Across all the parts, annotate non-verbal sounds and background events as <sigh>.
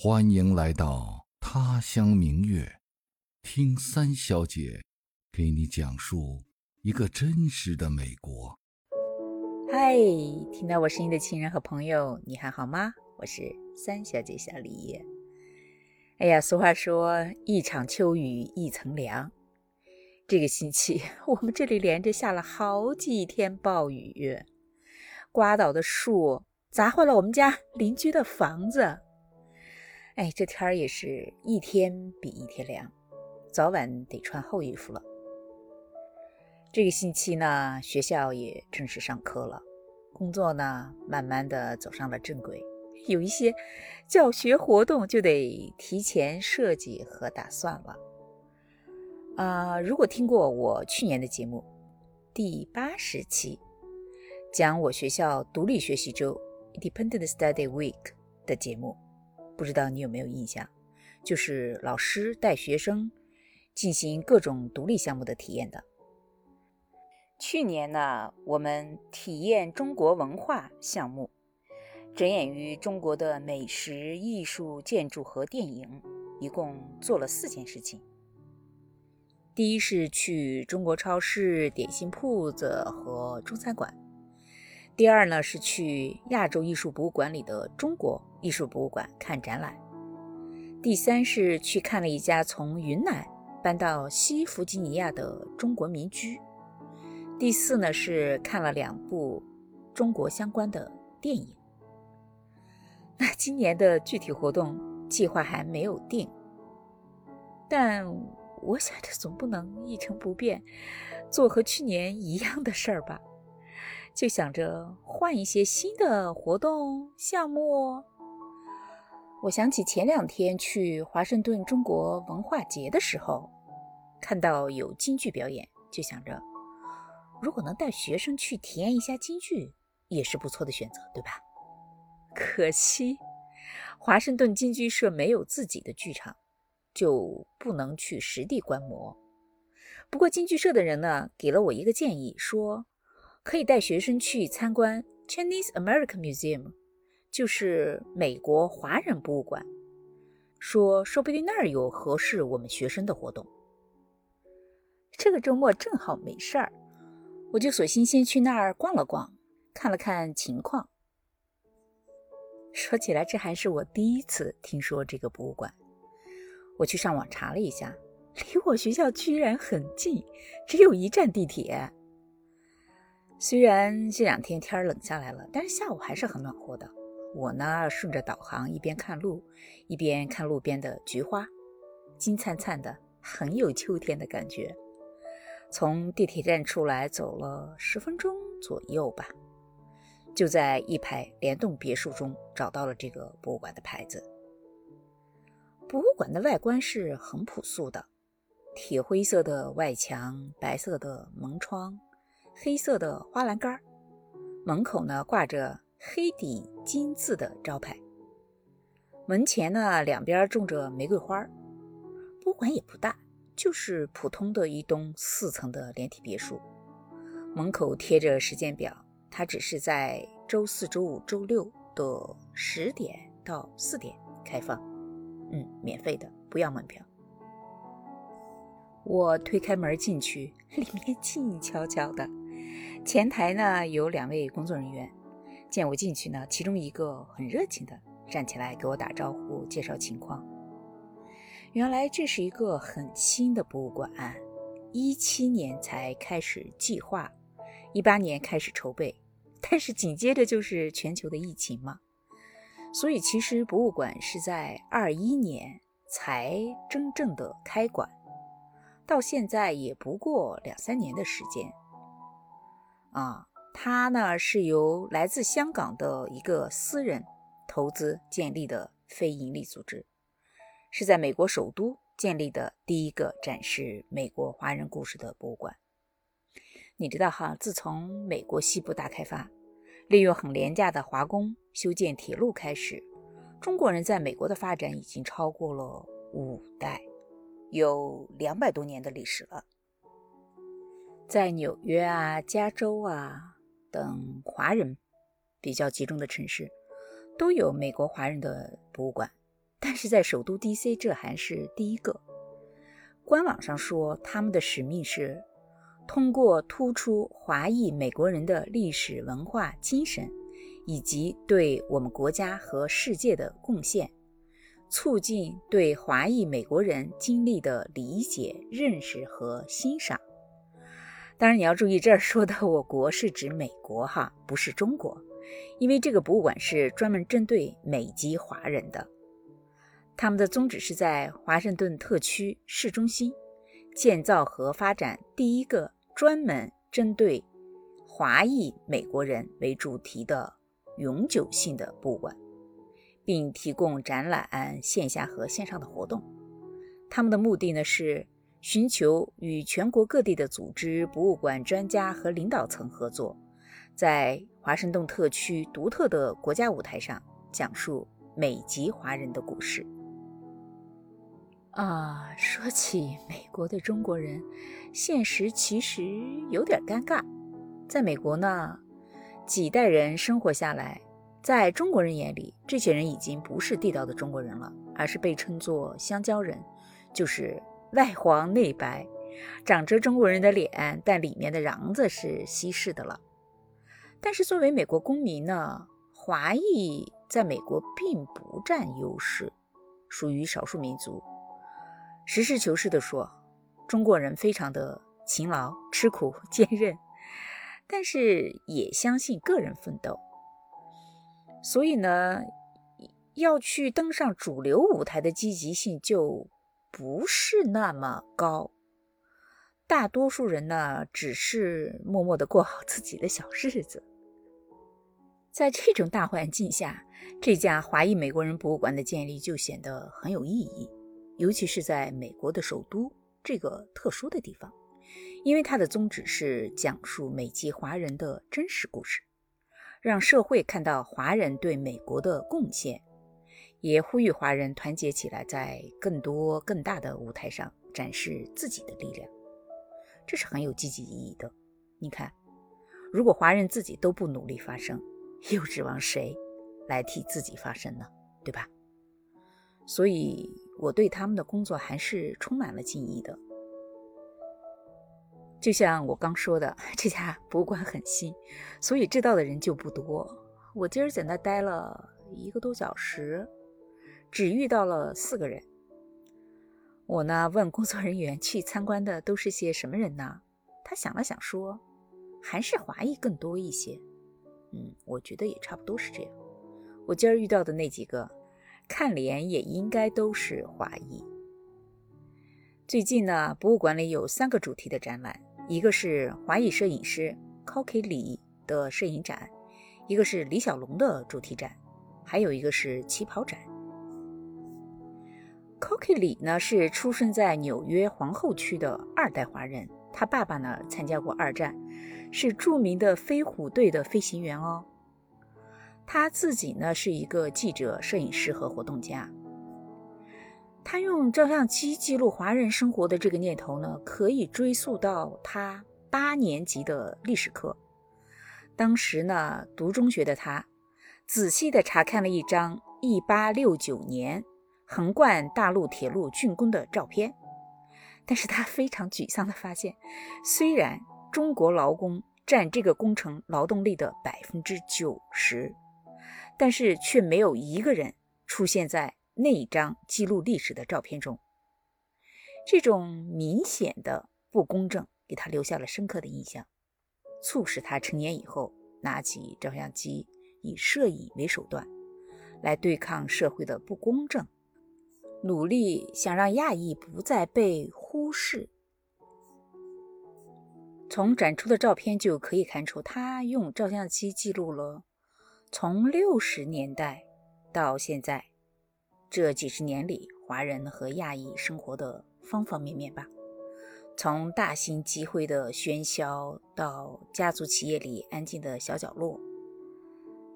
欢迎来到他乡明月，听三小姐给你讲述一个真实的美国。嗨，听到我声音的亲人和朋友，你还好吗？我是三小姐小李。哎呀，俗话说一场秋雨一层凉，这个星期 <laughs> 我们这里连着下了好几天暴雨，刮倒的树砸坏了我们家邻居的房子。哎，这天儿也是一天比一天凉，早晚得穿厚衣服了。这个星期呢，学校也正式上课了，工作呢慢慢的走上了正轨，有一些教学活动就得提前设计和打算了。啊，如果听过我去年的节目第八十期，讲我学校独立学习周 （Independent Study Week） 的节目。不知道你有没有印象，就是老师带学生进行各种独立项目的体验的。去年呢，我们体验中国文化项目，着眼于中国的美食、艺术、建筑和电影，一共做了四件事情。第一是去中国超市、点心铺子和中餐馆。第二呢，是去亚洲艺术博物馆里的中国艺术博物馆看展览。第三是去看了一家从云南搬到西弗吉尼亚的中国民居。第四呢，是看了两部中国相关的电影。那今年的具体活动计划还没有定，但我想着总不能一成不变，做和去年一样的事儿吧。就想着换一些新的活动项目。我想起前两天去华盛顿中国文化节的时候，看到有京剧表演，就想着如果能带学生去体验一下京剧，也是不错的选择，对吧？<laughs> 可惜华盛顿京剧社没有自己的剧场，就不能去实地观摩。不过京剧社的人呢，给了我一个建议，说。可以带学生去参观 Chinese American Museum，就是美国华人博物馆。说说不定那儿有合适我们学生的活动。这个周末正好没事儿，我就索性先去那儿逛了逛，看了看情况。说起来，这还是我第一次听说这个博物馆。我去上网查了一下，离我学校居然很近，只有一站地铁。虽然这两天天冷下来了，但是下午还是很暖和的。我呢，顺着导航一边看路，一边看路边的菊花，金灿灿的，很有秋天的感觉。从地铁站出来，走了十分钟左右吧，就在一排联动别墅中找到了这个博物馆的牌子。博物馆的外观是很朴素的，铁灰色的外墙，白色的门窗。黑色的花栏杆，门口呢挂着黑底金字的招牌。门前呢两边种着玫瑰花。博物馆也不大，就是普通的一栋四层的连体别墅。门口贴着时间表，它只是在周四周五周六的十点到四点开放。嗯，免费的，不要门票。我推开门进去，里面静悄悄的。前台呢有两位工作人员，见我进去呢，其中一个很热情的站起来给我打招呼，介绍情况。原来这是一个很新的博物馆，一七年才开始计划，一八年开始筹备，但是紧接着就是全球的疫情嘛，所以其实博物馆是在二一年才真正的开馆，到现在也不过两三年的时间。啊，它呢是由来自香港的一个私人投资建立的非营利组织，是在美国首都建立的第一个展示美国华人故事的博物馆。你知道哈，自从美国西部大开发，利用很廉价的华工修建铁路开始，中国人在美国的发展已经超过了五代，有两百多年的历史了。在纽约啊、加州啊等华人比较集中的城市，都有美国华人的博物馆。但是在首都 DC 这还是第一个。官网上说，他们的使命是通过突出华裔美国人的历史文化精神，以及对我们国家和世界的贡献，促进对华裔美国人经历的理解、认识和欣赏。当然，你要注意，这儿说的“我国”是指美国哈，不是中国，因为这个博物馆是专门针对美籍华人的。他们的宗旨是在华盛顿特区市中心建造和发展第一个专门针对华裔美国人为主题的永久性的博物馆，并提供展览、线下和线上的活动。他们的目的呢是。寻求与全国各地的组织、博物馆专家和领导层合作，在华盛顿特区独特的国家舞台上讲述美籍华人的故事。啊，说起美国的中国人，现实其实有点尴尬。在美国呢，几代人生活下来，在中国人眼里，这些人已经不是地道的中国人了，而是被称作香蕉人，就是。外黄内白，长着中国人的脸，但里面的瓤子是西式的了。但是作为美国公民呢，华裔在美国并不占优势，属于少数民族。实事求是地说，中国人非常的勤劳、吃苦、坚韧，但是也相信个人奋斗。所以呢，要去登上主流舞台的积极性就。不是那么高，大多数人呢只是默默的过好自己的小日子。在这种大环境下，这家华裔美国人博物馆的建立就显得很有意义，尤其是在美国的首都这个特殊的地方，因为它的宗旨是讲述美籍华人的真实故事，让社会看到华人对美国的贡献。也呼吁华人团结起来，在更多更大的舞台上展示自己的力量，这是很有积极意义的。你看，如果华人自己都不努力发声，又指望谁来替自己发声呢？对吧？所以我对他们的工作还是充满了敬意的。就像我刚说的，<laughs> 这家博物馆很新，所以知道的人就不多。我今儿在那待了一个多小时。只遇到了四个人。我呢问工作人员去参观的都是些什么人呢？他想了想说，还是华裔更多一些。嗯，我觉得也差不多是这样。我今儿遇到的那几个，看脸也应该都是华裔。最近呢，博物馆里有三个主题的展览，一个是华裔摄影师 Cocky 李的摄影展，一个是李小龙的主题展，还有一个是旗袍展。Cocky 李呢是出生在纽约皇后区的二代华人，他爸爸呢参加过二战，是著名的飞虎队的飞行员哦。他自己呢是一个记者、摄影师和活动家。他用照相机记录华人生活的这个念头呢，可以追溯到他八年级的历史课。当时呢读中学的他，仔细地查看了一张1869年。横贯大陆铁路竣工的照片，但是他非常沮丧地发现，虽然中国劳工占这个工程劳动力的百分之九十，但是却没有一个人出现在那一张记录历史的照片中。这种明显的不公正给他留下了深刻的印象，促使他成年以后拿起照相机，以摄影为手段，来对抗社会的不公正。努力想让亚裔不再被忽视。从展出的照片就可以看出，他用照相机记录了从六十年代到现在这几十年里华人和亚裔生活的方方面面吧。从大型集会的喧嚣到家族企业里安静的小角落，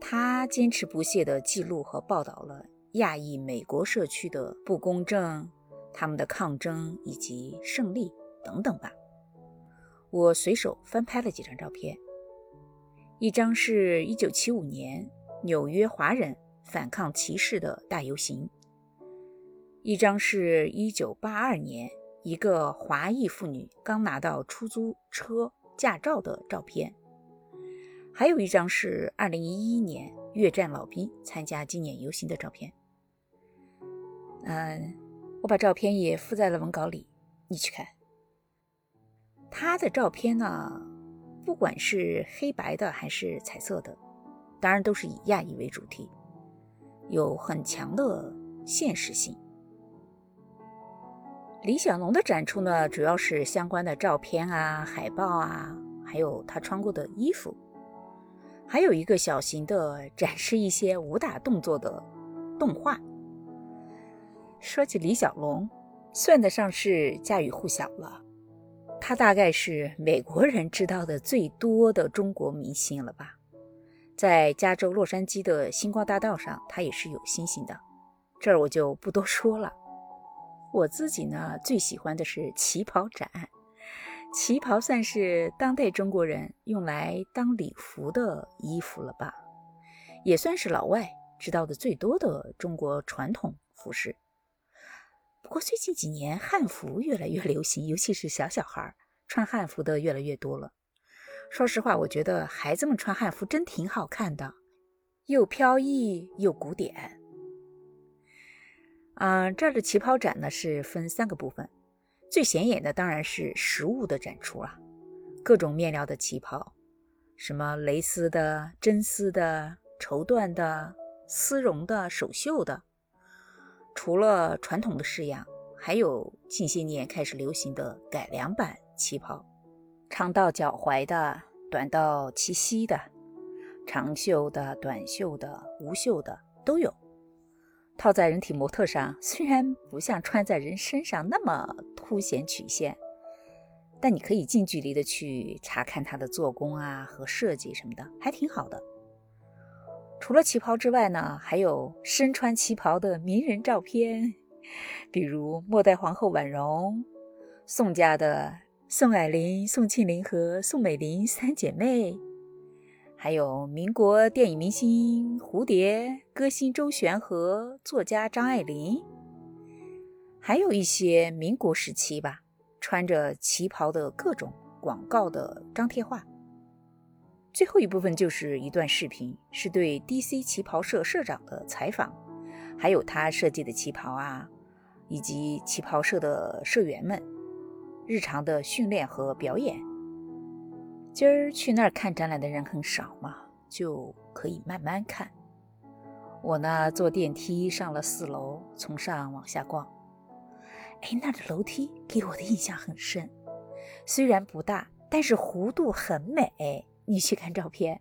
他坚持不懈地记录和报道了。亚裔美国社区的不公正，他们的抗争以及胜利等等吧。我随手翻拍了几张照片，一张是一九七五年纽约华人反抗歧视的大游行，一张是一九八二年一个华裔妇女刚拿到出租车驾照的照片，还有一张是二零一一年越战老兵参加纪念游行的照片。嗯，我把照片也附在了文稿里，你去看。他的照片呢，不管是黑白的还是彩色的，当然都是以亚裔为主题，有很强的现实性。李小龙的展出呢，主要是相关的照片啊、海报啊，还有他穿过的衣服，还有一个小型的展示一些武打动作的动画。说起李小龙，算得上是家喻户晓了。他大概是美国人知道的最多的中国明星了吧？在加州洛杉矶的星光大道上，他也是有星星的。这儿我就不多说了。我自己呢，最喜欢的是旗袍展。旗袍算是当代中国人用来当礼服的衣服了吧？也算是老外知道的最多的中国传统服饰。不过最近几年汉服越来越流行，尤其是小小孩穿汉服的越来越多了。说实话，我觉得孩子们穿汉服真挺好看的，又飘逸又古典。嗯，这儿的旗袍展呢是分三个部分，最显眼的当然是实物的展出了，各种面料的旗袍，什么蕾丝的、真丝的、绸缎的、丝绒的、手绣的。除了传统的式样，还有近些年开始流行的改良版旗袍，长到脚踝的，短到齐膝的，长袖的、短袖的、无袖的都有。套在人体模特上，虽然不像穿在人身上那么凸显曲线，但你可以近距离的去查看它的做工啊和设计什么的，还挺好的。除了旗袍之外呢，还有身穿旗袍的名人照片，比如末代皇后婉容、宋家的宋霭龄、宋庆龄和宋美龄三姐妹，还有民国电影明星蝴蝶、歌星周璇和作家张爱玲，还有一些民国时期吧，穿着旗袍的各种广告的张贴画。最后一部分就是一段视频，是对 DC 旗袍社社长的采访，还有他设计的旗袍啊，以及旗袍社的社员们日常的训练和表演。今儿去那儿看展览的人很少嘛，就可以慢慢看。我呢，坐电梯上了四楼，从上往下逛。哎，那的楼梯给我的印象很深，虽然不大，但是弧度很美。你去看照片。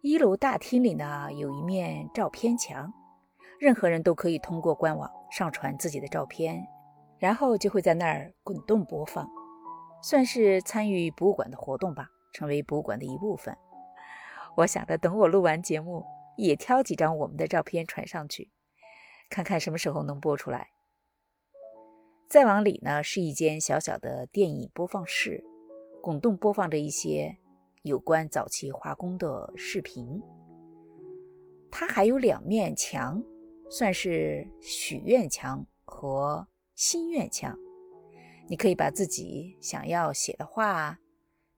一楼大厅里呢，有一面照片墙，任何人都可以通过官网上传自己的照片，然后就会在那儿滚动播放，算是参与博物馆的活动吧，成为博物馆的一部分。我想着等我录完节目，也挑几张我们的照片传上去，看看什么时候能播出来。再往里呢，是一间小小的电影播放室。滚动播放着一些有关早期华工的视频。它还有两面墙，算是许愿墙和心愿墙。你可以把自己想要写的话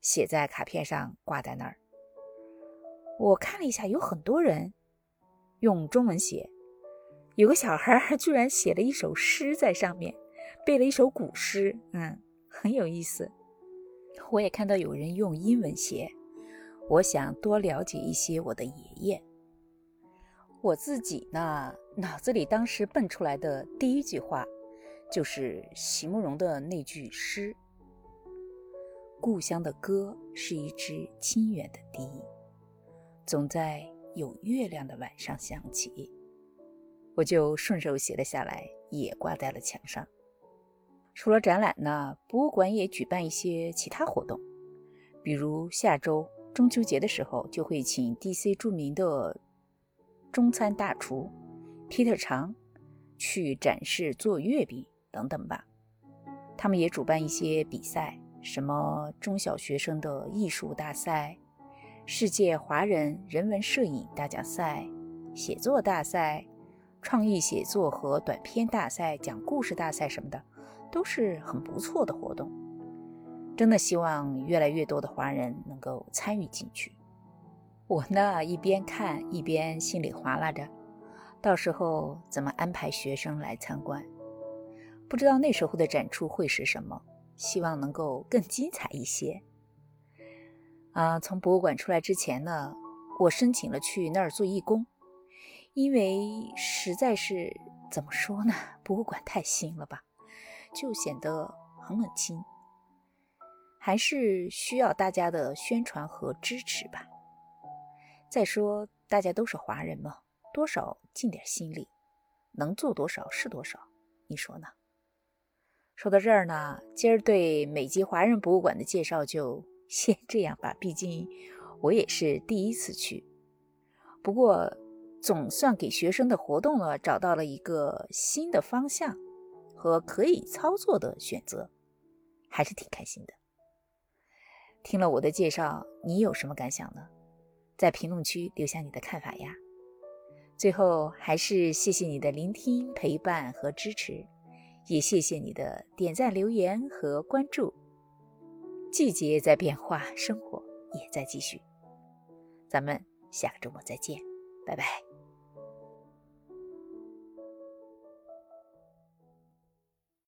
写在卡片上，挂在那儿。我看了一下，有很多人用中文写，有个小孩居然写了一首诗在上面，背了一首古诗，嗯，很有意思。我也看到有人用英文写，我想多了解一些我的爷爷。我自己呢，脑子里当时蹦出来的第一句话，就是席慕容的那句诗：“故乡的歌是一支清远的笛，总在有月亮的晚上响起。”我就顺手写了下来，也挂在了墙上。除了展览呢，博物馆也举办一些其他活动，比如下周中秋节的时候，就会请 DC 著名的中餐大厨 Peter 长去展示做月饼等等吧。他们也主办一些比赛，什么中小学生的艺术大赛、世界华人人文摄影大奖赛、写作大赛、创意写作和短篇大赛、讲故事大赛什么的，都是很不错的活动。真的希望越来越多的华人能够参与进去。我呢，一边看一边心里划拉着，到时候怎么安排学生来参观？不知道那时候的展出会是什么？希望能够更精彩一些。啊，从博物馆出来之前呢，我申请了去那儿做义工。因为实在是怎么说呢，博物馆太新了吧，就显得很冷清，还是需要大家的宣传和支持吧。再说大家都是华人嘛，多少尽点心力，能做多少是多少，你说呢？说到这儿呢，今儿对美籍华人博物馆的介绍就 <laughs> 先这样吧，毕竟我也是第一次去，不过。总算给学生的活动呢找到了一个新的方向和可以操作的选择，还是挺开心的。听了我的介绍，你有什么感想呢？在评论区留下你的看法呀。最后还是谢谢你的聆听、陪伴和支持，也谢谢你的点赞、留言和关注。季节在变化，生活也在继续。咱们下个周末再见，拜拜。